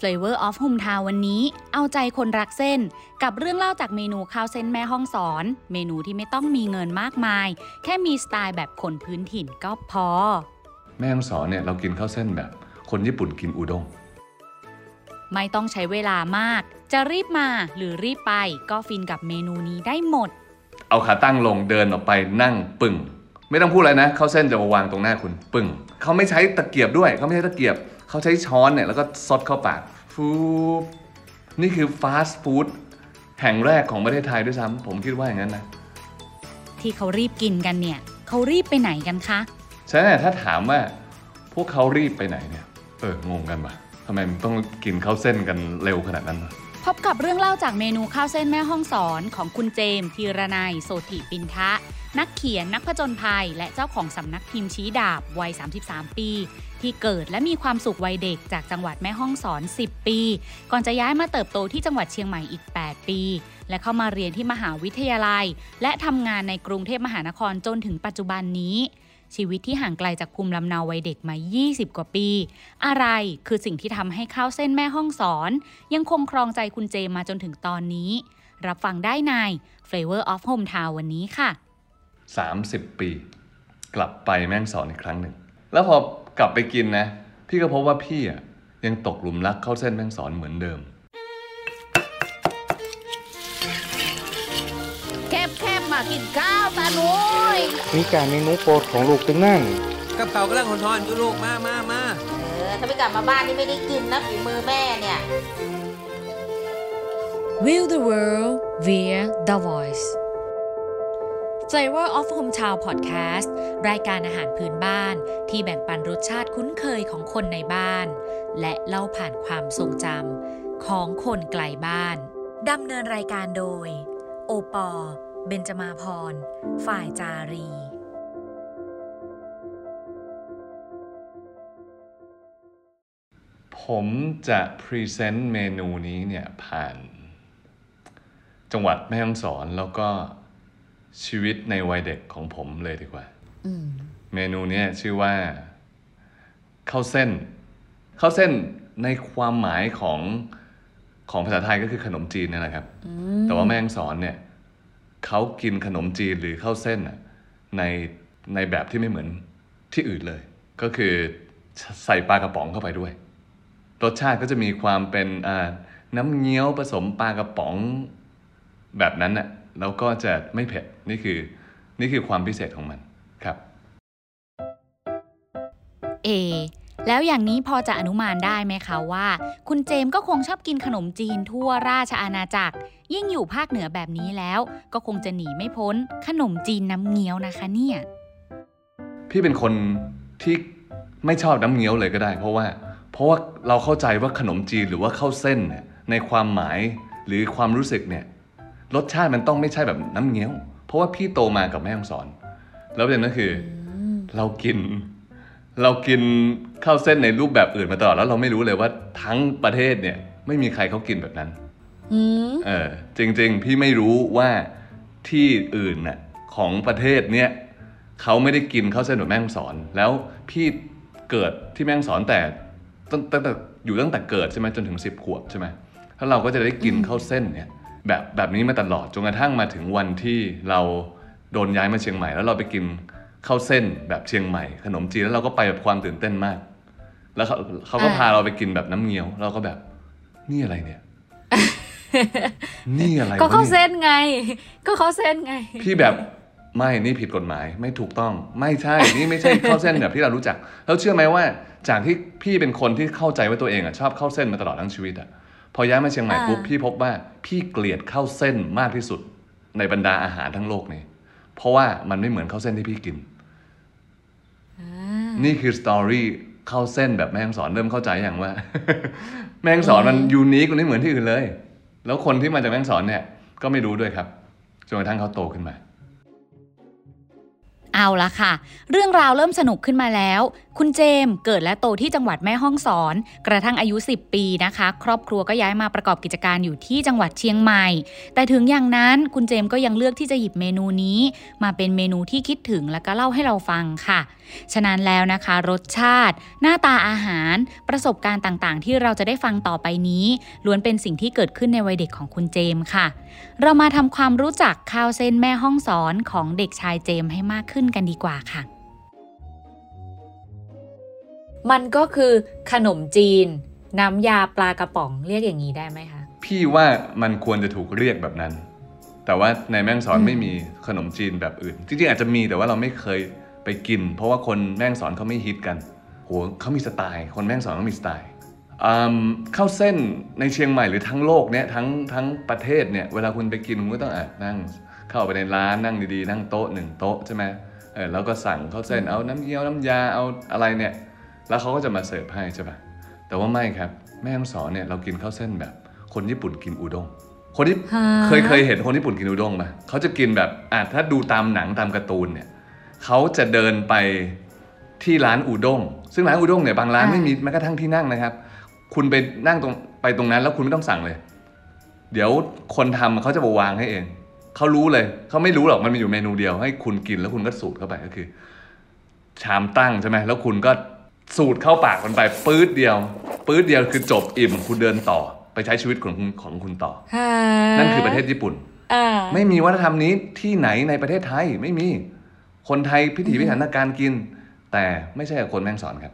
Flavor of Hometown วันนี้ เอาใจคนรักเส้น กับเรื่องเล่าจากเมนูข้าวเส้นแม่ห้องสอน เมนูที่ไม่ต้องมีเงินมากมาย แค่มีสไตล์แบบคนพื้นถิ่นก็พอ แม่ฮ่องสอนเนี่ยเรากินข้าวเส้นแบบ คนญี่ปุ่นกินอุด้งไม่ต้องใช้เวลามาก จะรีบมาหรือรีบไปก็ฟินกับเมนูนี้ได้หมด เอาขาตั้งลงเดินออกไปนั่งปึ่ง ไม่ต้องพูดอะไรนะข้าวเส้นจะมาวางตรงหน้าคุณปึ่งเขาไม่ใช้ตะเกียบด้วยเขาไม่ใช้ตะเกียบ เขาใช้ช้อนเนี่ยแล้วก็ซดเข้าปากฟูบนี่คือฟาสต์ฟู้ดแห่งแรกของประเทศไทยด้วยซ้ำผมคิดว่าอย่างนั้นนะ ที่เขารีบกินกันเนี่ย เขารีบไปไหนกันคะใช่ไหมถ้าถามว่าพวกเขารีบไปไหนเนี่ย เอองงกันปะทำไมมันต้องกินข้าวเส้นกันเร็วขนาดนั้นวะพบกับเรื่องเล่าจากเมนูข้าวเส้นแม่ห้องสอนของคุณเจมส์ธีรนัยโสถิปินทะ นักเขียนนักผจญภัย และเจ้าของสำนักพิมพ์ชี้ดาบวัย 33 ปี ที่เกิดและมีความสุขวัยเด็กจากจังหวัดแม่ห้องสอน 10 ปี ก่อนจะย้ายมาเติบโตที่จังหวัดเชียงใหม่อีก 8 ปี และเข้ามาเรียนที่มหาวิทยาลัย และทำงานในกรุงเทพมหานครจนถึงปัจจุบันนี้ชีวิตที่ห่างไกลจากภูมิลำเนาวัยเด็กมา 20 กว่าปี อะไรคือสิ่งที่ทำให้ข้าวเส้นแม่ห้องสอน ยังคงครองใจคุณเจมาจนถึงตอนนี้ รับฟังได้ใน Flavor of Hometown วันนี้ค่ะ 30 ปี กลับไปแม่งสอนอีกครั้งหนึ่ง แล้วพอกลับไปกินนะ พี่ก็พบว่าพี่อะยังตกหลุมรักข้าวเส้นแม่งสอนเหมือนเดิม แคบแคบมากินข้าวตาหนุยมีการเมนูโปรดของลูกตึงนั่นกับเขากำลังหอนๆอยู่ลูกมามามาเออถ้าไม่กลับมาบ้านนี่ไม่ได้กินนะฝีมือแม่เนี่ย Will the world via the voice Flavor of Hometown Podcast รายการอาหารพื้นบ้านที่แบ่งปันรสชาติคุ้นเคยของคนในบ้าน และเล่าผ่านความทรงจำของคนไกลบ้านดำเนินรายการโดย โอปอ เบนจมาพร ฝ่ายจารี ผมจะพรีเซนต์เมนูนี้เนี่ยผ่าน จังหวัดแม่ฮ่องสอนแล้วก็ ชีวิตในวัยเด็กของผมเลยดีกว่าเมนูเนี้ชื่อว่าข้าวเส้นข้าวเส้นในความหมายของของภาษาไทยก็คือขนมจีนนั่นแหละครับ แต่ว่าแม่ฮ่องสอนเนี่ยเขากินขนมจีนหรือข้าวเส้นน่ะในในแบบที่ไม่เหมือนที่อื่นเลย ก็คือใส่ปลากระป๋องเข้าไปด้วย รสชาติก็จะมีความเป็นอ่าน้ำเงี้ยวผสมปลากระป๋องแบบนั้นน่ะแล้วก็จะไม่เผ็ด นี่คือนี่คือความพิเศษของมันครับเอแล้วอย่างนี้พอจะอนุมานได้ไหมคะว่า คุณเจมส์ก็คงชอบกินขนมจีนทั่วราชอาณาจักร ยิ่งอยู่ภาคเหนือแบบนี้แล้ว ก็คงจะหนีไม่พ้น ขนมจีนน้ำเงี้ยวนะคะเนี่ย พี่เป็นคนที่ไม่ชอบน้ำเงี้ยวเลยก็ได้ เพราะว่า เพราะว่าเราเข้าใจว่าขนมจีนหรือว่าข้าวเส้นเนี่ยในความหมายหรือความรู้สึกเนี่ยรสชาติมันต้องไม่ใช่แบบน้ำเงี้ยว เพราะว่าพี่โตมากับแม่ฮ่องสอน แล้วประเด็นก็คืออเรากิน เรากินข้าวเส้นในรูปแบบอื่นมาตลอดแล้วเราไม่รู้เลยว่าทั้งประเทศเนี่ยไม่มีใครเขากินแบบนั้นเออจริง ๆ พี่ไม่รู้ว่าที่อื่นน่ะของประเทศเนี่ยเขาไม่ได้กินข้าวเส้นแบบแม่ฮ่องสอน แล้วพี่เกิดที่แม่ฮ่องสอนแต่ตั้งตั้งแต่อยู่ตั้งแต่เกิดใช่ไหมจนถึงสิบขวบใช่ไหมแล้วเราก็จะได้กินข้าวเส้นเนี่ย แบบแบบนี้มาตลอดจนกระทั่งมาถึงวันที่เราโดนย้ายมาเชียงใหม่ แล้วเราไปกินข้าวเส้นแบบเชียงใหม่ ขนมจีนแล้วเราก็ไปแบบความตื่นเต้นมาก แล้วเขาเขาก็อ่าพาเราไปกินแบบน้ำเงี้ยว เราก็แบบนี่อะไรเนี่ย นี่อะไรก็วะเข้าเนี่ยเส้นไง ก็เข้าเส้นไง พี่แบบไม่นี่ผิดกฎหมายไม่ถูกต้อง ไม่ใช่นี่ไม่ใช่ข้าวเส้นแบบที่เรารู้จัก แล้วเชื่อไหมว่า จากที่พี่เป็นคนที่เข้าใจว่าตัวเองอะชอบข้าวเส้นมาตลอดทั้งชีวิตอะ พอย้ายมาเชียงใหม่อ่าปุ๊บพี่พบว่าพี่เกลียดข้าวเส้นมากที่สุดในบรรดาอาหารทั้งโลกนี้ เพราะว่ามันไม่เหมือนข้าวเส้นที่พี่กิน นี่คือสตอรี่ข้าวเส้นแบบแม่งสอนเริ่มเข้าใจอย่างว่า แม่งสอนมันยูนิคมันไม่เหมือนที่อื่นเลย แล้วคนที่มาจากแม่งสอนเนี่ย ก็ไม่รู้ด้วยครับจนกระทั่งเขาโตขึ้นมา เอาละค่ะ เรื่องราวเริ่มสนุกขึ้นมาแล้วคุณเจมเกิดและโตที่จังหวัดแม่ฮ่องสอน กระทั่งอายุ 10 ปีนะคะ ครอบครัวก็ย้ายมาประกอบกิจการอยู่ที่จังหวัดเชียงใหม่ แต่ถึงอย่างนั้นคุณเจมก็ยังเลือกที่จะหยิบเมนูนี้ มาเป็นเมนูที่คิดถึงแล้วก็เล่าให้เราฟังค่ะ ฉะนั้นแล้วนะคะ รสชาติ หน้าตาอาหาร ประสบการณ์ต่างๆ ที่เราจะได้ฟังต่อไปนี้ ล้วนเป็นสิ่งที่เกิดขึ้นในวัยเด็กของคุณเจมค่ะ เรามาทำความรู้จักข้าวเส้นแม่ห้องสอนของเด็กชายเจมให้มากขึ้นกันดีกว่าค่ะ มันก็คือขนมจีน น้ำยาปลากระป๋องเรียกอย่างนี้ได้ไหมคะ พี่ว่ามันควรจะถูกเรียกแบบนั้น แต่ว่าในแม่งสอนไม่มีขนมจีนแบบอื่น จริงๆอาจจะมีแต่ว่าเราไม่เคยไปกิน เพราะว่าคนแม่งสอนเขาไม่ฮิตกันโหเขามีสไตล์ คนแม่งสอนเขามีสไตล์ข้าวเส้นในเชียงใหม่หรือทั้งโลกเนี่ยทั้งทั้งประเทศเนี่ยเวลาคุณไปกินคุณก็ต้องอะนั่ง เข้าไปในร้านนั่งดีๆ นั่งโต๊ะหนึ่งโต๊ะใช่ไหมเออแล้วก็สั่งข้าวเส้นเอาน้ำเงี้ยวน้ำยาเอาอะไรเนี่ย แล้วเขาก็จะมาเสิร์ฟให้ใช่ปะแต่ว่าไม่ครับ แม่ฮ่องสอนเนี่ยเรากินข้าวเส้นแบบ คนญี่ปุ่นกินอุด้งคนที่ฮะเคยเคยเห็นคนญี่ปุ่นกินอุด้งไหมเขาจะกินแบบอะถ้าดูตามหนังตามการ์ตูนเนี่ยเขาจะเดินไปที่ร้านอุด้งซึ่งร้านอุด้งเนี่ยบางร้านอ่าไม่มีแม้กระทั่งที่นั่งนะครับ คุณไปนั่งตรงไปตรงนั้นแล้วคุณไม่ต้องสั่งเลย เดี๋ยวคนทำเขาจะมาวางให้เองเขารู้เลยเขาไม่รู้หรอกมันมีอยู่เมนูเดียวให้คุณกินแล้วคุณก็สูดเข้าไปก็คือ ชามตั้งใช่ไหมแล้วคุณก็ สูดเข้าปากมันไปปื๊ดเดียว ปื๊ดเดียวคือจบอิ่มคุณเดินต่อ ไปใช้ชีวิตของคุณของคุณต่อ นั่นคือประเทศญี่ปุ่นอ่าไม่มีวัฒนธรรมนี้ที่ไหนในประเทศไทยไม่มี คนไทยพิถีพิถันในการกิน แต่ไม่ใช่กับคนแม่งสอนครับ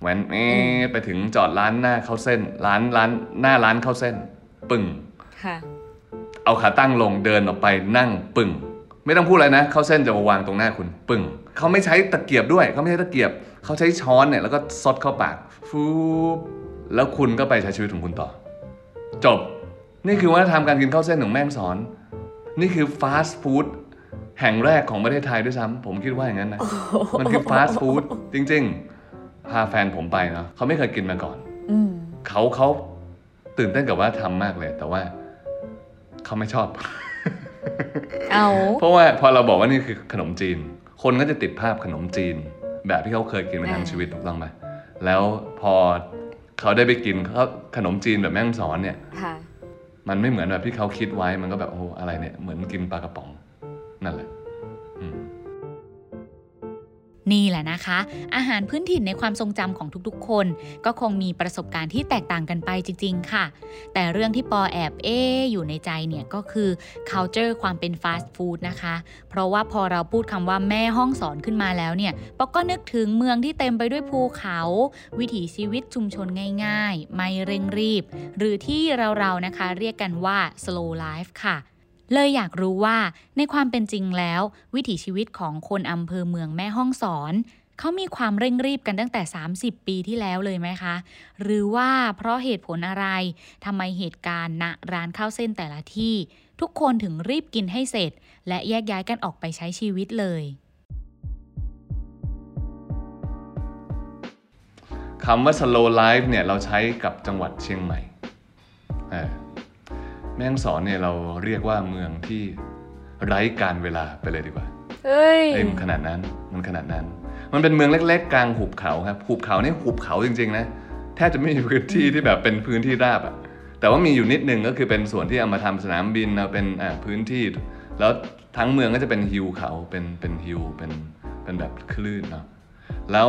แหวนเอ๊ะไปถึงจอดร้านหน้าข้าวเส้น ร้านร้านหน้าร้านข้าวเส้น ปึ่งค่ะเอาขาตั้งลงเดินออกไปนั่งปึ่ง ไม่ต้องพูดอะไรนะข้าวเส้นจะมาวางตรงหน้าคุณ ปึ่งเขาไม่ใช้ตะเกียบด้วยเขาไม่ใช้ตะเกียบ เขาใช้ช้อนเนี่ยแล้วก็ซดเข้าปากฟูบแล้วคุณก็ไปใช้ชีวิตของคุณต่อ จบ นี่คือวัฒนธรรมการกินข้าวเส้นของแม่งสอน นี่คือฟาสต์ฟู้ดแห่งแรกของประเทศไทยด้วยซ้ำผมคิดว่าอย่างนั้นนะ มันคือฟาสต์ฟู้ดจริง ๆ พาแฟนผมไปเนาะเขาไม่เคยกินมาก่อนอืมเขาเขาตื่นเต้นกับว่าทำมากเลย แต่ว่าเขาไม่ชอบ เอา เพราะว่าพอเราบอกว่านี่คือขนมจีน คนก็จะติดภาพขนมจีน แบบที่เขาเคยกินมาทั้งอ่าชีวิตถูกต้องไหมแล้วพอเขาได้ไปกินเขาขนมจีนแบบแม่งสอนเนี่ยค่ะมันไม่เหมือนแบบที่เขาคิดไว้มันก็แบบโอ้โหอะไรเนี่ยเหมือนกินปลากระป๋องนั่นแหละอืม นี่แหละนะคะ อาหารพื้นถิ่นในความทรงจำของทุกๆ คน ก็คงมีประสบการณ์ที่แตกต่างกันไปจริง ๆ ค่ะ แต่เรื่องที่ปอแอบเออยู่ในใจเนี่ยก็คือ culture ความเป็นฟาสต์ฟู้ดนะคะ เพราะว่าพอเราพูดคำว่าแม่ห้องสอนขึ้นมาแล้วเนี่ยปอก็นึกถึงเมืองที่เต็มไปด้วยภูเขา วิถีชีวิตชุมชนง่าย ๆ ไม่เร่งรีบ หรือที่เราๆนะคะเรียกกันว่า slow life ค่ะ เลยอยากรู้ว่าในความเป็นจริงแล้ว วิถีชีวิตของคนอำเภอเมืองแม่ห้องสอนเขามีความเร่งรีบกันตั้งแต่ 30 ปีที่แล้วเลยไหมคะ หรือว่าเพราะเหตุผลอะไรทำไมเหตุการณ์ณร้านข้าวเส้นแต่ละที่ ทุกคนถึงรีบกินให้เสร็จ และแยกย้ายกันออกไปใช้ชีวิตเลยคำว่า slow life เนี่ยเราใช้กับจังหวัดเชียงใหม่ แม่ฮ่องสอนเนี่ยเราเรียกว่าเมืองที่ไร้การเวลาไปเลยดีกว่าเฮ้ยเอ้ยมันขนาดนั้นมันขนาดนั้น มันเป็นเมืองเล็ก ๆ กลางหุบเขาครับหุบเขานี่หุบเขาจริงๆนะแทบจะไม่มีพื้นที่ที่แบบเป็นพื้นที่ราบอะแต่ว่ามีอยู่นิดนึงก็คือเป็นส่วนที่เอามาทำสนามบินเอาเป็นอ่าพื้นที่ แล้วทั้งเมืองก็จะเป็นฮิลเขาเป็นเป็นฮิลเป็นเป็นแบบคลื่นเนาะแล้ว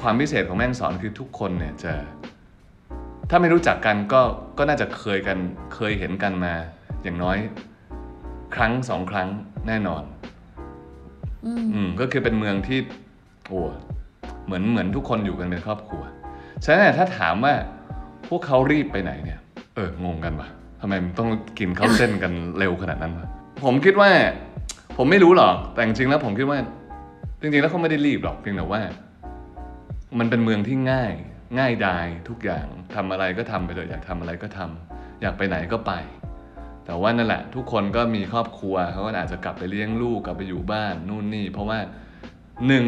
ความพิเศษของแม่ฮ่องสอนคือทุกคนเนี่ยจะ ถ้าไม่รู้จักกันก็ก็น่าจะเคยกันเคยเห็นกันมาอย่างน้อยครั้งสองครั้งแน่นอน อืมอืมก็คือเป็นเมืองที่โอ้เหมือนเหมือนทุกคนอยู่กันเป็นครอบครัว ฉะนั้นเนี่ยถ้าถามว่าพวกเขารีบไปไหนเนี่ย เอองงกันวะทำไมมันต้องกินข้าวเส้นกันเร็วขนาดนั้นวะผมคิดว่า ผมไม่รู้หรอก แต่จริงๆแล้วผมคิดว่า จริงๆแล้วเขาไม่ได้รีบหรอกเพียงแต่ว่า มันเป็นเมืองที่ง่าย ง่ายดายทุกอย่างทำอะไรก็ทำไปเลยอยากทำอะไรก็ทำอยากไปไหนก็ไป แต่ว่านั่นแหละทุกคนก็มีครอบครัวเขาก็อาจจะกลับไปเลี้ยงลูกกลับไปอยู่บ้านนู่นนี่ เพราะว่าหนึ่ง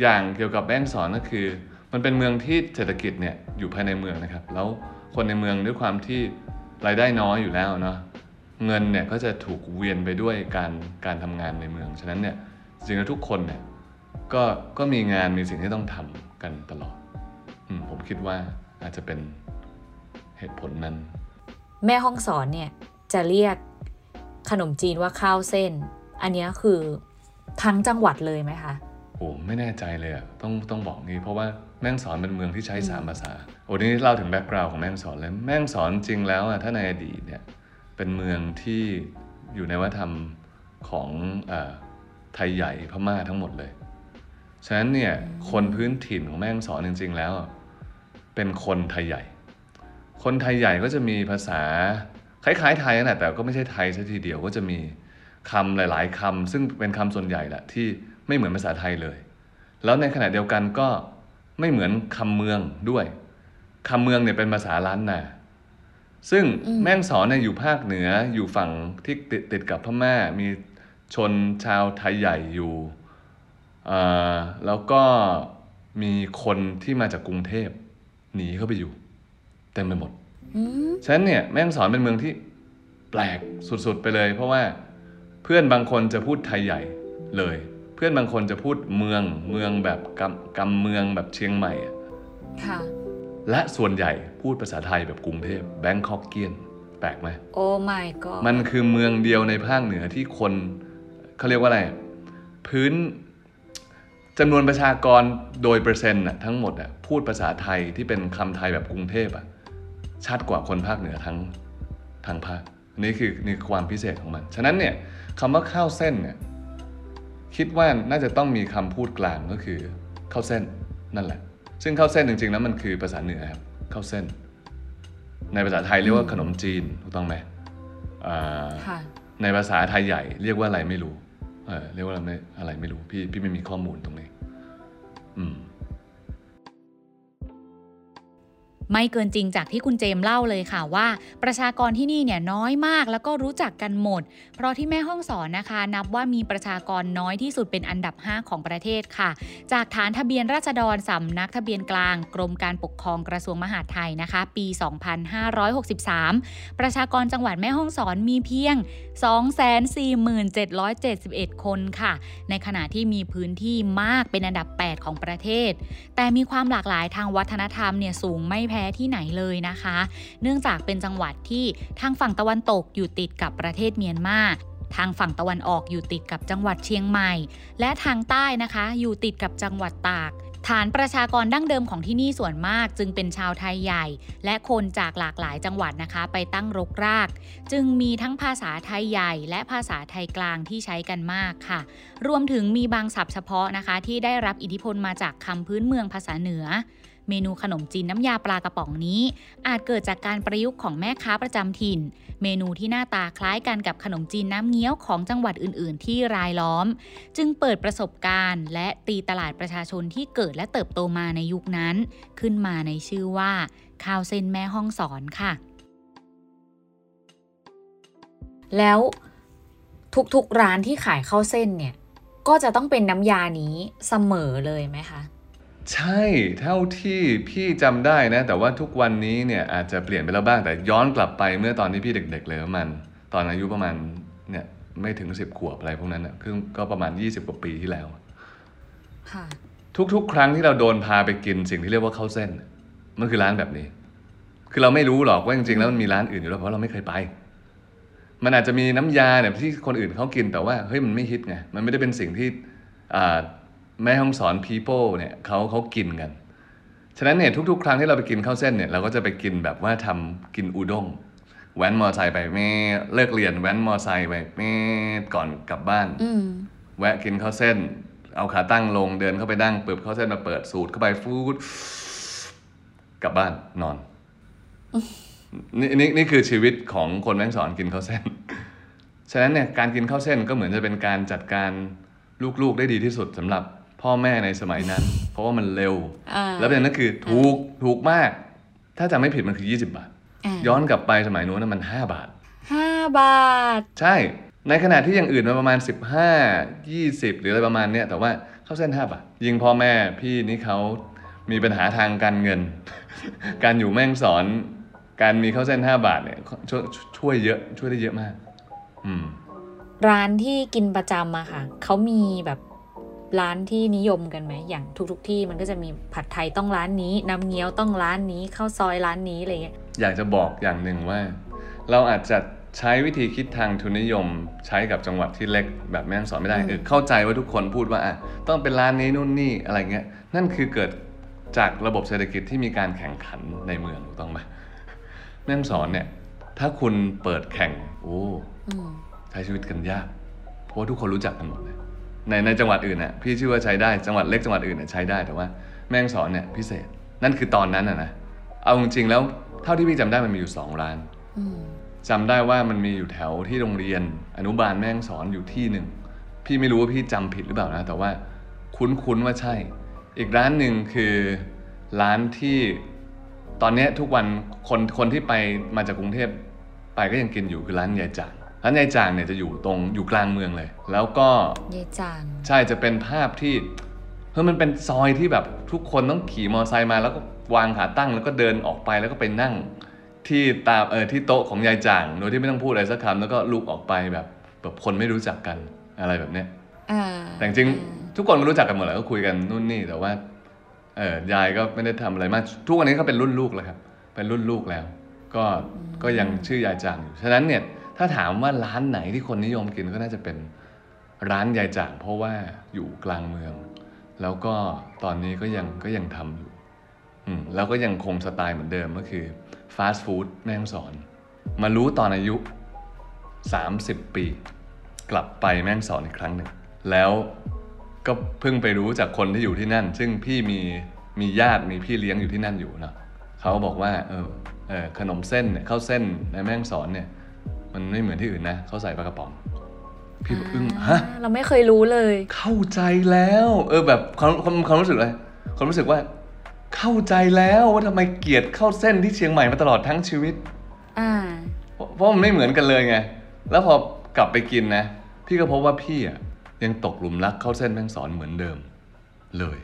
อย่างเกี่ยวกับแม่ฮ่องสอนก็คือ มันเป็นเมืองที่เศรษฐกิจเนี่ยอยู่ภายในเมืองนะครับ แล้วคนในเมืองด้วยความที่รายได้น้อยอยู่แล้วเนาะเงินเนี่ยก็จะถูกเวียนไปด้วยการการทำงานในเมือง ฉะนั้นเนี่ยจริงๆแล้วทุกคนเนี่ยก็ก็มีงานมีสิ่งที่ต้องทำกันตลอด ผมคิดว่าอาจจะเป็นเหตุผลนั้น แม่ห้องสอนเนี่ยจะเรียกขนมจีนว่าข้าวเส้น อันเนี้ยคือทั้งจังหวัดเลยไหมคะโอ้ไม่แน่ใจเลยอะต้องต้องบอกงี้ เพราะว่าแม่ฮ่องสอนเป็นเมืองที่ใช้สามภาษาโอ้ทีนี้เล่าถึงแบ็กกราวน์ของแม่ฮ่องสอนเลยแม่ฮ่องสอนจริงแล้วอะถ้าในอดีตเนี่ยเป็นเมืองที่อยู่ในวัฒนธรรมของเออไทยใหญ่พม่าทั้งหมดเลย ฉะนั้นเนี่ยคนพื้นถิ่นของแม่ฮ่องสอนจริง ๆ แล้วอะ เป็นคนไทยใหญ่ คนไทยใหญ่ก็จะมีภาษาคล้ายๆไทยนั่นแหละแต่ก็ไม่ใช่ไทยซะทีเดียวก็จะมีคำหลาย ๆคำซึ่งเป็นคำส่วนใหญ่แหละที่ไม่เหมือนภาษาไทยเลย แล้วในขณะเดียวกันก็ไม่เหมือนคำเมืองด้วยคำเมืองเนี่ยเป็นภาษาล้านนาซึ่งแม่งสอนเนี่ยอยู่ภาคเหนืออยู่ฝั่งที่ติดติดกับพม่ามีชนชาวไทยใหญ่อยู่อ่าแล้วก็มีคนที่มาจากกรุงเทพ หนีเข้าไปอยู่ เต็มไปหมดฉะนั้นเนี่ยแม่ฮ่องสอนเป็นเมืองที่แปลกสุดๆไปเลย เพราะว่าเพื่อนบางคนจะพูดไทยใหญ่เลย เพื่อนบางคนจะพูดเมืองเมืองแบบกำกำเมืองแบบเชียงใหม่อะค่ะและส่วนใหญ่พูดภาษาไทยแบบกรุงเทพแบงคอกเกียนแปลกไหมโอ้ my god มันคือเมืองเดียวในภาคเหนือที่คนเขาเรียกว่าอะไร พื้น จำนวนประชากรโดยเปอร์เซ็นต์น่ะทั้งหมดอะพูดภาษาไทยที่เป็นคำไทยแบบกรุงเทพอะชัดกว่าคนภาคเหนือทั้งทั้งภาคนี่คือนี่คือความพิเศษของมัน ฉะนั้นเนี่ยคำว่าข้าวเส้นเนี่ยคิดว่าน่าจะต้องมีคำพูดกลางก็คือข้าวเส้นนั่นแหละ ซึ่งข้าวเส้นจริงๆแล้วมันคือภาษาเหนือครับข้าวเส้น ในภาษาไทยเรียกว่าขนมจีนถูกต้องไหมอ่าค่ะในภาษาไทยใหญ่เรียกว่าอะไรไม่รู้ เออเรียกว่าอะไรไม่อะไรไม่รู้พี่พี่ไม่มีข้อมูลตรงนี้ อืม ไม่เกินจริงจากที่คุณเจมส์เล่าเลยค่ะว่า ประชากรที่นี่เนี่ยน้อยมากแล้วก็รู้จักกันหมด เพราะที่แม่ห้องสอนนะคะ นับว่ามีประชากรน้อยที่สุดเป็นอันดับ 5 ของประเทศค่ะ จากฐานทะเบียนราษฎรสำนักทะเบียนกลาง กรมการปกครองกระทรวงมหาดไทยนะคะ ปี 2563 ประชากรจังหวัดแม่ห้องสอนมีเพียง 247,771 คนค่ะ ในขณะที่มีพื้นที่มากเป็นอันดับ 8 ของประเทศ แต่มีความหลากหลายทางวัฒนธรรมเนี่ยสูงไม่แพ้ที่ไหนเลยนะคะ เนื่องจากเป็นจังหวัดที่ทางฝั่งตะวันตกอยู่ติดกับประเทศเมียนมาทางฝั่งตะวันออกอยู่ติดกับจังหวัดเชียงใหม่ และทางใต้นะคะ อยู่ติดกับจังหวัดตาก ฐานประชากรดั้งเดิมของที่นี่ส่วนมาก จึงเป็นชาวไทยใหญ่ และคนจากหลากหลายจังหวัดนะคะ ไปตั้งรกราก จึงมีทั้งภาษาไทยใหญ่ และภาษาไทยกลางที่ใช้กันมากค่ะ รวมถึงมีบางศัพท์เฉพาะนะคะ ที่ได้รับอิทธิพลมาจากคำพื้นเมืองภาษาเหนือ เมนูขนมจีนน้ำยาปลากระป๋องนี้ อาจเกิดจากการประยุกต์ของแม่ค้าประจำถิ่น เมนูที่หน้าตาคล้ายกันกับขนมจีนน้ำเงี้ยวของจังหวัดอื่น ๆ ที่รายล้อม จึงเปิดประสบการณ์ และตีตลาดประชาชนที่เกิดและเติบโตมาในยุคนั้น ขึ้นมาในชื่อว่า ข้าวเส้นแม่ห้องสอนค่ะ แล้วทุกๆร้านที่ขายข้าวเส้นเนี่ยก็จะต้องเป็นน้ำยานี้เสมอเลยไหมคะ ใช่เท่าที่พี่จำได้นะ แต่ว่าทุกวันนี้เนี่ยอาจจะเปลี่ยนไปแล้วบ้างแต่ย้อนกลับไปเมื่อตอนที่พี่เด็กๆเลยประมาณตอนอายุประมาณเนี่ยไม่ถึงสิบขวบอะไรพวกนั้นนะคือก็ประมาณ 20 กว่าปีที่แล้ว ค่ะ ทุกๆ ครั้งที่เราโดนพาไปกินสิ่งที่เรียกว่าข้าวเส้น มันคือร้านแบบนี้ คือเราไม่รู้หรอกว่าจริงๆแล้วมันมีร้านอื่นอยู่แล้วเพราะเราไม่เคยไป มันอาจจะมีน้ำยาเนี่ยที่คนอื่นเขากินแต่ว่าเฮ้ยมันไม่ฮิตไงมันไม่ได้เป็นสิ่งที่อ่า แม่ห้องสอน people เนี่ยเขาเขากินกัน ฉะนั้นเนี่ยทุกๆ ครั้งที่เราไปกินข้าวเส้นเนี่ยเราก็จะไปกินแบบว่าทำกินอุด้งแว้นมอไซค์ไปแม่เลิกเรียนแว้นมอไซค์ไปแม่ก่อนกลับบ้านอืมแวะกินข้าวเส้น เอาขาตั้งลงเดินเข้าไปนั่งเปิดข้าวเส้นมาเปิดสูตรเข้าไปฟูดกลับบ้านนอนนี่นี่นี่คือชีวิตของคนแม่งสอนกินข้าวเส้น ฉะนั้นเนี่ยการกินข้าวเส้นก็เหมือนจะเป็นการจัดการลูกๆได้ดีที่สุดสำหรับ พ่อแม่ในสมัยนั้น เพราะว่ามันเร็วอ่าแล้วประเด็นนั้นคือถูกถูกมาก ถ้าจำไม่ผิดมันคือ 20 บาทอ่าย้อนกลับไปสมัยนู้นนะมัน 5 บาทห้าบาท ใช่ในขณะที่อย่างอื่นมันประมาณ 15 20 หรืออะไรประมาณเนี้ยแต่ว่าข้าวเส้น 5 บาท ยิงพ่อแม่พี่นี่เขามีปัญหาทางการเงิน การอยู่แม่งสอน การมีข้าวเส้น 5 บาทเนี่ยช่วยช่วยเยอะช่วยได้เยอะมาก อืมร้านที่กินประจำอะค่ะ เขามีแบบ ร้านที่นิยมกันไหมอย่างทุกๆทที่มันก็จะมีผัดไทยต้องร้านนี้ น้ำเงี้ยวต้องร้านนี้ข้าวซอยร้านนี้อะไรเงี้ยอยากจะบอกอย่างหนึ่งว่า เราอาจจะใช้วิธีคิดทางทุนนิยม ใช้กับจังหวัดที่เล็กแบบแม่งสอนไม่ได้คือเข้าใจว่าทุกคนพูดว่าอะต้องเป็นร้านนี้นู่นนี่อะไรเงี้ยนั่นคือเกิดจากระบบเศรษฐกิจที่มีการแข่งขันในเมืองถูกต้องไหมแม่งสอนเนี่ย ถ้าคุณเปิดแข่งโอ้ใช้ชีวิตกันยาก เพราะว่าทุกคนรู้จักกันหมดเลย ในในจังหวัดอื่นน่ะพี่ชื่อว่าใช้ได้จังหวัดเล็กจังหวัดอื่นเนี่ยใช้ได้แต่ว่าแม่งสอนเนี่ยพิเศษนั่นคือตอนนั้นอะนะเอาจริงๆแล้วเท่าที่พี่จำได้มันมีอยู่สองร้านจำได้ว่ามันมีอยู่แถวที่โรงเรียน อนุบาลแม่งสอนอยู่ที่หนึ่งพี่ไม่รู้ว่าพี่จำผิดหรือเปล่านะแต่ว่าคุ้นๆว่าใช่ อีกร้านหนึ่งคือร้านที่ตอนนี้ทุกวันคนคนที่ไปมาจากกรุงเทพไปก็ยังกินอยู่คือร้านยายจาง ร้านยายจางเนี่ยจะอยู่ตรงอยู่กลางเมืองเลย แล้วก็ยายจางใช่จะเป็นภาพที่เฮ้ยมันเป็นซอยที่แบบทุกคนต้องขี่มอเตอร์ไซค์มาแล้วก็วางขาตั้งแล้วก็เดินออกไปแล้วก็ไปนั่ง ที่ตาเออที่โต๊ะของยายจางโดยที่ไม่ต้องพูดอะไรสักคำแล้วก็ลุกออกไปแบบแบบคนไม่รู้จักกันอะไรแบบเนี้ยแต่จริงทุกคนก็รู้จักกันหมดแหละก็คุยกันนู่นนี่แต่ว่าเออยายก็ไม่ได้ทำอะไรมาก ทุกวันนี้เขาเป็นรุ่นลูกแล้วครับ เป็นรุ่นลูกแล้ว ก็ก็ยังชื่อยายจางอยู่ฉะนั้นเนี่ย ถ้าถามว่าร้านไหนที่คนนิยมกินก็น่าจะเป็นร้านยายจางเพราะว่าอยู่กลางเมือง แล้วก็ตอนนี้ก็ยังก็ยังทำอยู่แล้วก็ยังคงสไตล์เหมือนเดิมก็คือฟาสต์ฟู้ดแม่งสอน มารู้ตอนอายุ 30 ปี กลับไปแม่งสอนอีกครั้งหนึ่ง แล้วก็เพิ่งไปรู้จากคนที่อยู่ที่นั่น ซึ่งพี่มีมีญาติมีพี่เลี้ยงอยู่ที่นั่นอยู่เนาะเขาบอกว่าเออเออขนมเส้นเนี่ยข้าวเส้นในแม่งสอนเนี่ย มันไม่เหมือนที่อื่นนะเขาใส่ปลากระป๋อง พี่บอกอึ้งฮะเราไม่เคยรู้เลย เข้าใจแล้ว เออแบบความความความรู้สึกอะไรความรู้สึกว่า เข้าใจแล้วว่าทำไมเกลียดข้าวเส้นที่เชียงใหม่มาตลอดทั้งชีวิตอ่าเพราะมันไม่เหมือนกันเลยไง แล้วพอกลับไปกินนะ พี่ก็พบว่าพี่อะยังตกหลุมรักเข้าเส้นแม่งสอนเหมือนเดิม เลย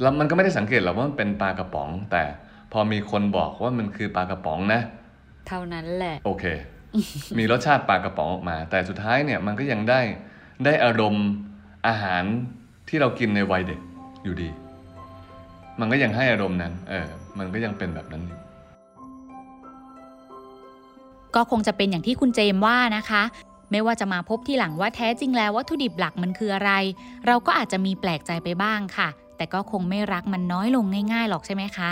แล้วมันก็ไม่ได้สังเกตหรอกว่ามันเป็นปลากระป๋อง แต่พอมีคนบอกว่ามันคือปลากระป๋องนะ เท่านั้นแหละ โอเค มีรสชาติปลากระป๋องออกมา แต่สุดท้ายเนี่ยมันก็ยังได้ได้อารมณ์อาหารที่เรากินในวัยเด็กอยู่ดี มันก็ยังให้อารมณ์นั้น เออ มันก็ยังเป็นแบบนั้นอยู่ก็คงจะเป็นอย่างที่คุณเจมว่านะคะ ไม่ว่าจะมาพบที่หลังว่าแท้จริงแล้ววัตถุดิบหลักมันคืออะไร เราก็อาจจะมีแปลกใจไปบ้างค่ะ แต่ก็คงไม่รักมันน้อยลงง่าย ๆ หรอกใช่ไหมคะ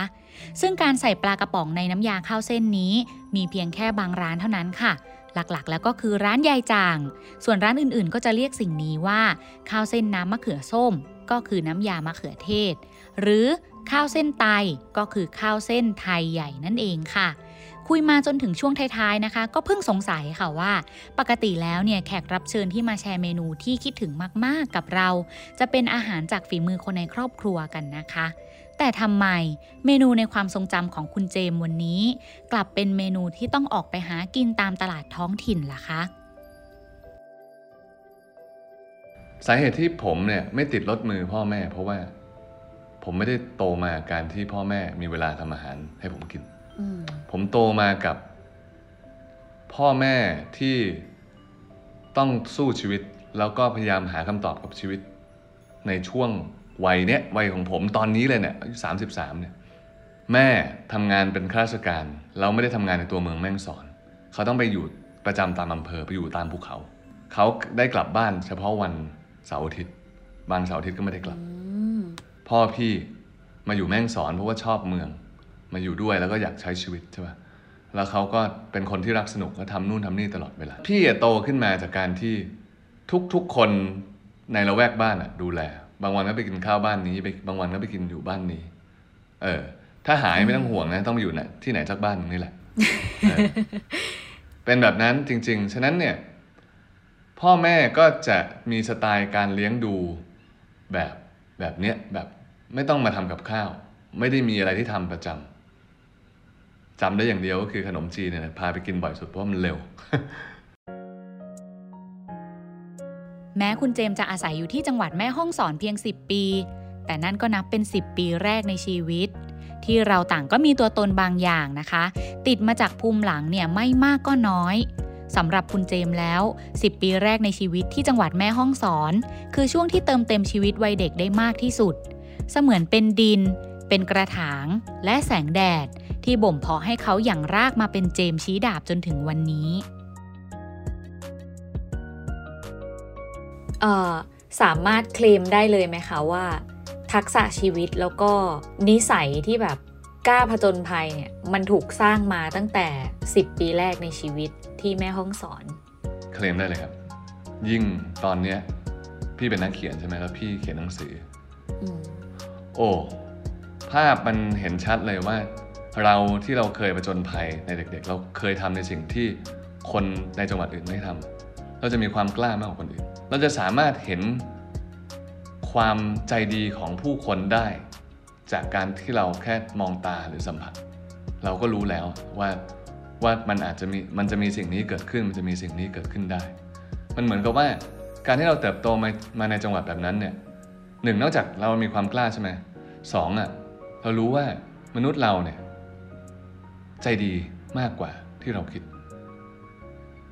ซึ่งการใส่ปลากระป๋องในน้ำยาข้าวเส้นนี้ มีเพียงแค่บางร้านเท่านั้นค่ะ หลักๆ แล้วก็คือร้านยายจาง ส่วนร้านอื่นๆ ก็จะเรียกสิ่งนี้ว่า ข้าวเส้นน้ำมะเขือส้ม ก็คือน้ำยามะเขือเทศ หรือข้าวเส้นไตก็คือข้าวเส้นไทยใหญ่นั่นเองค่ะ คุยมาจนถึงช่วงท้ายๆนะคะ ก็เพิ่งสงสัยค่ะว่า ปกติแล้วเนี่ยแขกรับเชิญที่มาแชร์เมนูที่คิดถึงมากๆกับเรา จะเป็นอาหารจากฝีมือคนในครอบครัวกันนะคะ แต่ทำไมเมนูในความทรงจำของคุณเจมวันนี้ กลับเป็นเมนูที่ต้องออกไปหากินตามตลาดท้องถิ่นล่ะคะ สาเหตุที่ผมเนี่ยไม่ติดรถมือพ่อแม่ เพราะว่าผมไม่ได้โตมาการที่พ่อแม่มีเวลาทำอาหารให้ผมกิน ผมโตมากับ พ่อแม่ที่ต้องสู้ชีวิต แล้วก็พยายามหาคำตอบกับชีวิตในช่วง วัยเนี้ยวัยของผมตอนนี้เลยเนี่ยอายุสามสิบสามเนี่ยแม่ทำงานเป็นข้าราชการ เราไม่ได้ทำงานในตัวเมืองแม่งสอน เขาต้องไปอยู่ประจำตามอำเภอไปอยู่ตามภูเขา เขาได้กลับบ้านเฉพาะวันเสาร์อาทิตย์บางเสาร์อาทิตย์ก็ไม่ได้กลับพ่อพี่มาอยู่แม่งสอนเพราะว่าชอบเมือง มาอยู่ด้วยแล้วก็อยากใช้ชีวิตใช่ป่ะแล้วเขาก็เป็นคนที่รักสนุกก็ทำนู่นทำนี่ตลอดเวลา พี่โตขึ้นมาจากการที่ทุกๆคนในละแวกบ้านอะดูแล บางวันก็ไปกินข้าวบ้านนี้ไปบางวันก็ไปกินอยู่บ้านนี้ เออ ถ้าหายไม่ต้องห่วงนะ ต้องไปอยู่ไหนที่ไหนสักบ้านนึงนี่แหละเป็นแบบนั้นจริง ๆ ฉะนั้นเนี่ย พ่อแม่ก็จะมีสไตล์การเลี้ยงดูแบบแบบเนี้ยแบบไม่ต้องมาทำกับข้าว ไม่ได้มีอะไรที่ทำประจำจำได้อย่างเดียวก็คือขนมจีนเนี่ยพาไปกินบ่อยสุดเพราะมันเร็ว แม้คุณเจมจะอาศัยอยู่ที่จังหวัดแม่ฮ่องสอนเพียง 10 ปี แต่นั่นก็นับเป็น 10 ปีแรกในชีวิต ที่เราต่างก็มีตัวตนบางอย่างนะคะ ติดมาจากภูมิหลังเนี่ยไม่มากก็น้อยสำหรับคุณเจมแล้ว 10 ปีแรกในชีวิตที่จังหวัดแม่ฮ่องสอน คือช่วงที่เติมเต็มชีวิตวัยเด็กได้มากที่สุด เสมือนเป็นดิน เป็นกระถาง และแสงแดด ที่บ่มเพาะให้เขาอย่างรากมาเป็นเจมชี้ดาบจนถึงวันนี้ สามารถเคลมได้เลยไหมคะว่า ทักษะชีวิตแล้วก็นิสัยที่แบบกล้าผจญภัยเนี่ยมันถูกสร้างมาตั้งแต่ 10 ปีแรกในชีวิตที่แม่ห้องสอน เคลมได้เลยครับ ยิ่งตอนเนี้ยพี่เป็นนักเขียนใช่ไหมแล้วพี่เขียนหนังสืออืมโอ้ภาพมันเห็นชัดเลยว่า เราที่เราเคยประจนภัยในเด็ก ๆ เราเคยทำในสิ่งที่คนในจังหวัดอื่นไม่ทำเราจะมีความกล้ามากกว่าคนอื่น เราจะสามารถเห็นความใจดีของผู้คนได้ จากการที่เราแค่มองตาหรือสัมผัส เราก็รู้แล้วว่าว่ามันอาจจะมีมันจะมีสิ่งนี้เกิดขึ้นมันจะมีสิ่งนี้เกิดขึ้นได้ มันเหมือนกับว่าการที่เราเติบโตมามาในจังหวัดแบบนั้นเนี่ยหนึ่งนอกจากเรามีความกล้าใช่ไหมสองอะเรารู้ว่ามนุษย์เราเนี่ยใจดีมากกว่าที่เราคิด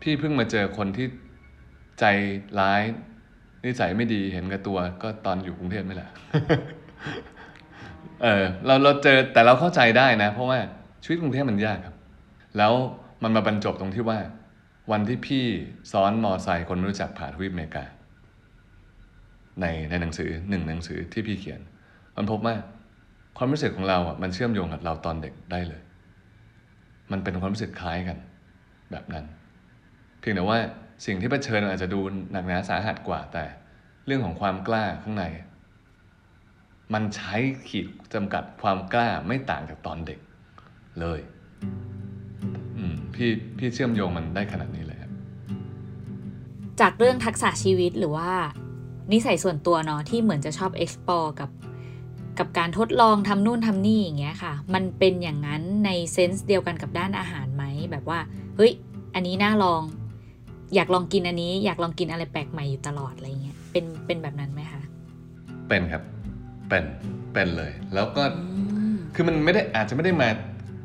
พี่เพิ่งมาเจอคนที่ ใจร้ายนิสัยไม่ดีเห็นกับตัวก็ตอนอยู่กรุงเทพนี่แหละ เออเราเราเจอแต่เราเข้าใจได้นะ เพราะว่าชีวิตกรุงเทพมันยากครับ แล้วมันมาบรรจบตรงที่ว่า วันที่พี่ซ้อนมอไซค์คนไม่รู้จักผ่านทวีปอเมริกา ในในหนังสือหนึ่งหนังสือที่พี่เขียน มันพบว่าความรู้สึกของเราอะมันเชื่อมโยงกับเราตอนเด็กได้เลย มันเป็นความรู้สึกคล้ายกัน แบบนั้น เพียงแต่ว่า สิ่งที่เผชิญอาจจะดูหนักหนาสาหัสกว่าแต่เรื่องของความกล้าข้างใน มันใช้ขีดจำกัดความกล้าไม่ต่างจากตอนเด็กเลยอืมพี่พี่เชื่อมโยงมันได้ขนาดนี้เลยครับจากเรื่องทักษะชีวิตหรือว่า นิสัยส่วนตัวเนาะที่เหมือนจะชอบ explore กับกับการทดลองทำนู่นทำนี่อย่างเงี้ยค่ะ มันเป็นอย่างนั้นในเซนส์เดียวกันกับด้านอาหารไหมแบบว่า เฮ้ย อันนี้น่าลอง อยากลองกินอันนี้ อยากลองกินอะไรแปลกใหม่อยู่ตลอดอะไรเงี้ยเป็นเป็นแบบนั้นไหมคะเป็นครับ เป็นเป็นเลย แล้วก็อืมคือมันไม่ได้อาจจะไม่ได้มา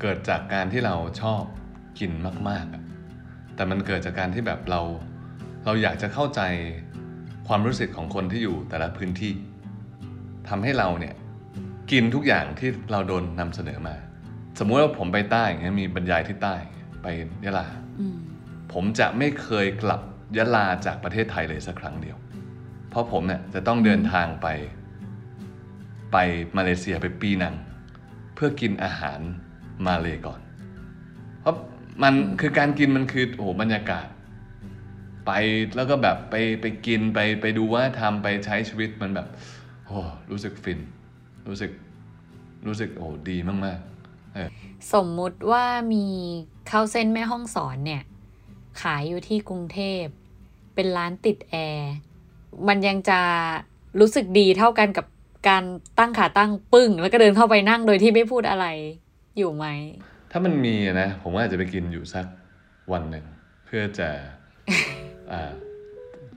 เกิดจากการที่เราชอบกินมากๆอะแต่มันเกิดจากการที่แบบเราเราอยากจะเข้าใจความรู้สึกของคนที่อยู่แต่ละพื้นที่ทำให้เราเนี่ยกินทุกอย่างที่เราโดนนำเสนอมา สมมุติว่าผมไปใต้อย่างเงี้ยมีบรรยายที่ใต้ไปยะลาอืม ผมจะไม่เคยกลับยะลาจากประเทศไทยเลยสักครั้งเดียว เพราะผมเนี่ยจะต้องเดินทางไป ไปมาเลเซียไปปีนัง เพื่อกินอาหารมาเลยก่อน เพราะมันคือการกินมันคือโอ้โหบรรยากาศ ไปแล้วก็แบบไปไปกินไปไปดูว่าทำไปใช้ชีวิตมันแบบโอ้รู้สึกฟิน รู้สึกรู้สึกโอ้ดีมากๆสมมุติว่ามีข้าวเส้นแม่ห้องสอนเนี่ย ขายอยู่ที่กรุงเทพ เป็นร้านติดแอร์ มันยังจะรู้สึกดีเท่ากันกับการตั้งขาตั้งปึ้ง แล้วก็เดินเข้าไปนั่งโดยที่ไม่พูดอะไรอยู่ไหม ถ้ามันมีนะ ผมว่าอาจจะไปกินอยู่สักวันหนึ่ง เพื่อจะอ่า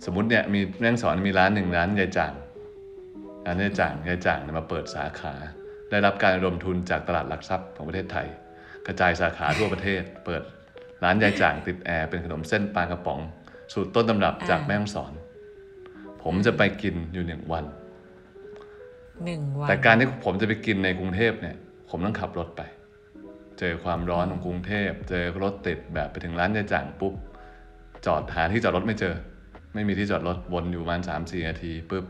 สมมติเนี่ยมีแม่งสอนมีร้านหนึ่งร้านยายจางร้านยายจางยายจางเนี่ยมาเปิดสาขา ได้รับการระดมทุนจากตลาดหลักทรัพย์ของประเทศไทย กระจายสาขาทั่วประเทศเปิด ร้านยายจางติดแอร์เป็นขนมเส้นปลากระป๋อง สูตรต้นตำรับจากอ่าแม่ฮ่องสอน ผมจะไปกินอยู่หนึ่งวันหนึ่งวันแต่การที่ผมจะไปกินในกรุงเทพเนี่ย ผมต้องขับรถไป เจอความร้อนของกรุงเทพ เจอรถติดแบบไปถึงร้านยายจ่างปุ๊บ จอดหาที่จอดรถไม่เจอ ไม่มีที่จอดรถวนอยู่ประมาณสามสี่นาทีปุ๊บ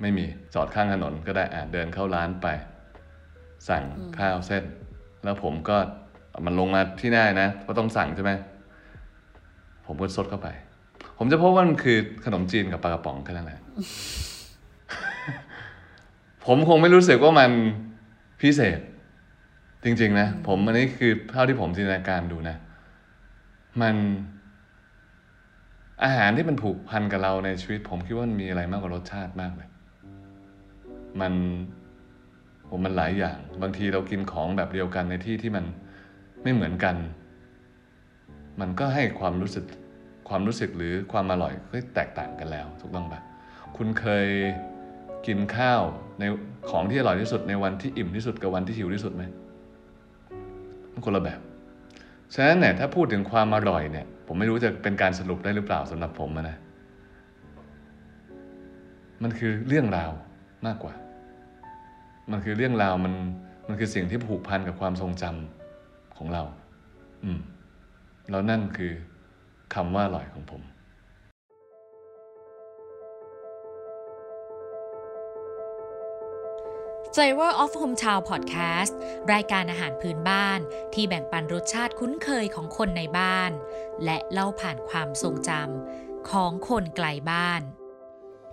ไม่มีจอดข้างถนนก็ได้อะเดินเข้าร้านไป สั่งข้าวเส้น แล้วผมก็เอา มันลงมาที่หน้านะ ก็ต้องสั่งใช่ไหม ผมก็ซดเข้าไป ผมจะพบว่ามันคือขนมจีนกับปลากระป๋องแค่นั้นแหละ ผมคงไม่รู้สึกว่ามันพิเศษ จริง ๆ นะ ผมอันนี้คือเท่าที่ผมจินตนาการดูนะ มันอาหารที่มันผูกพันกับเราในชีวิต ผมคิดว่ามันมีอะไรมากกว่ารสชาติมากเลย มันผมมันหลายอย่าง บางทีเรากินของแบบเดียวกันในที่ที่มัน ไม่เหมือนกัน มันก็ให้ความรู้สึกความรู้สึกหรือความอร่อยก็แตกต่างกันแล้วถูกต้องปะคุณเคยกินข้าวในของที่อร่อยที่สุดในวันที่อิ่มที่สุดกับวันที่หิวที่สุดไหมมันคนละแบบ ฉะนั้นเนี่ยถ้าพูดถึงความอร่อยเนี่ย ผมไม่รู้จะเป็นการสรุปได้หรือเปล่าสำหรับผมนะ มันคือเรื่องราวมากกว่า มันคือเรื่องราวมันมันคือสิ่งที่ผูกพันกับความทรงจำ ของเรา อืม แล้วนั่นคือคำว่าอร่อยของผม Flavor of Hometown Podcast รายการอาหารพื้นบ้านที่แบ่งปันรสชาติคุ้นเคยของคนในบ้าน และเล่าผ่านความทรงจำของคนไกลบ้าน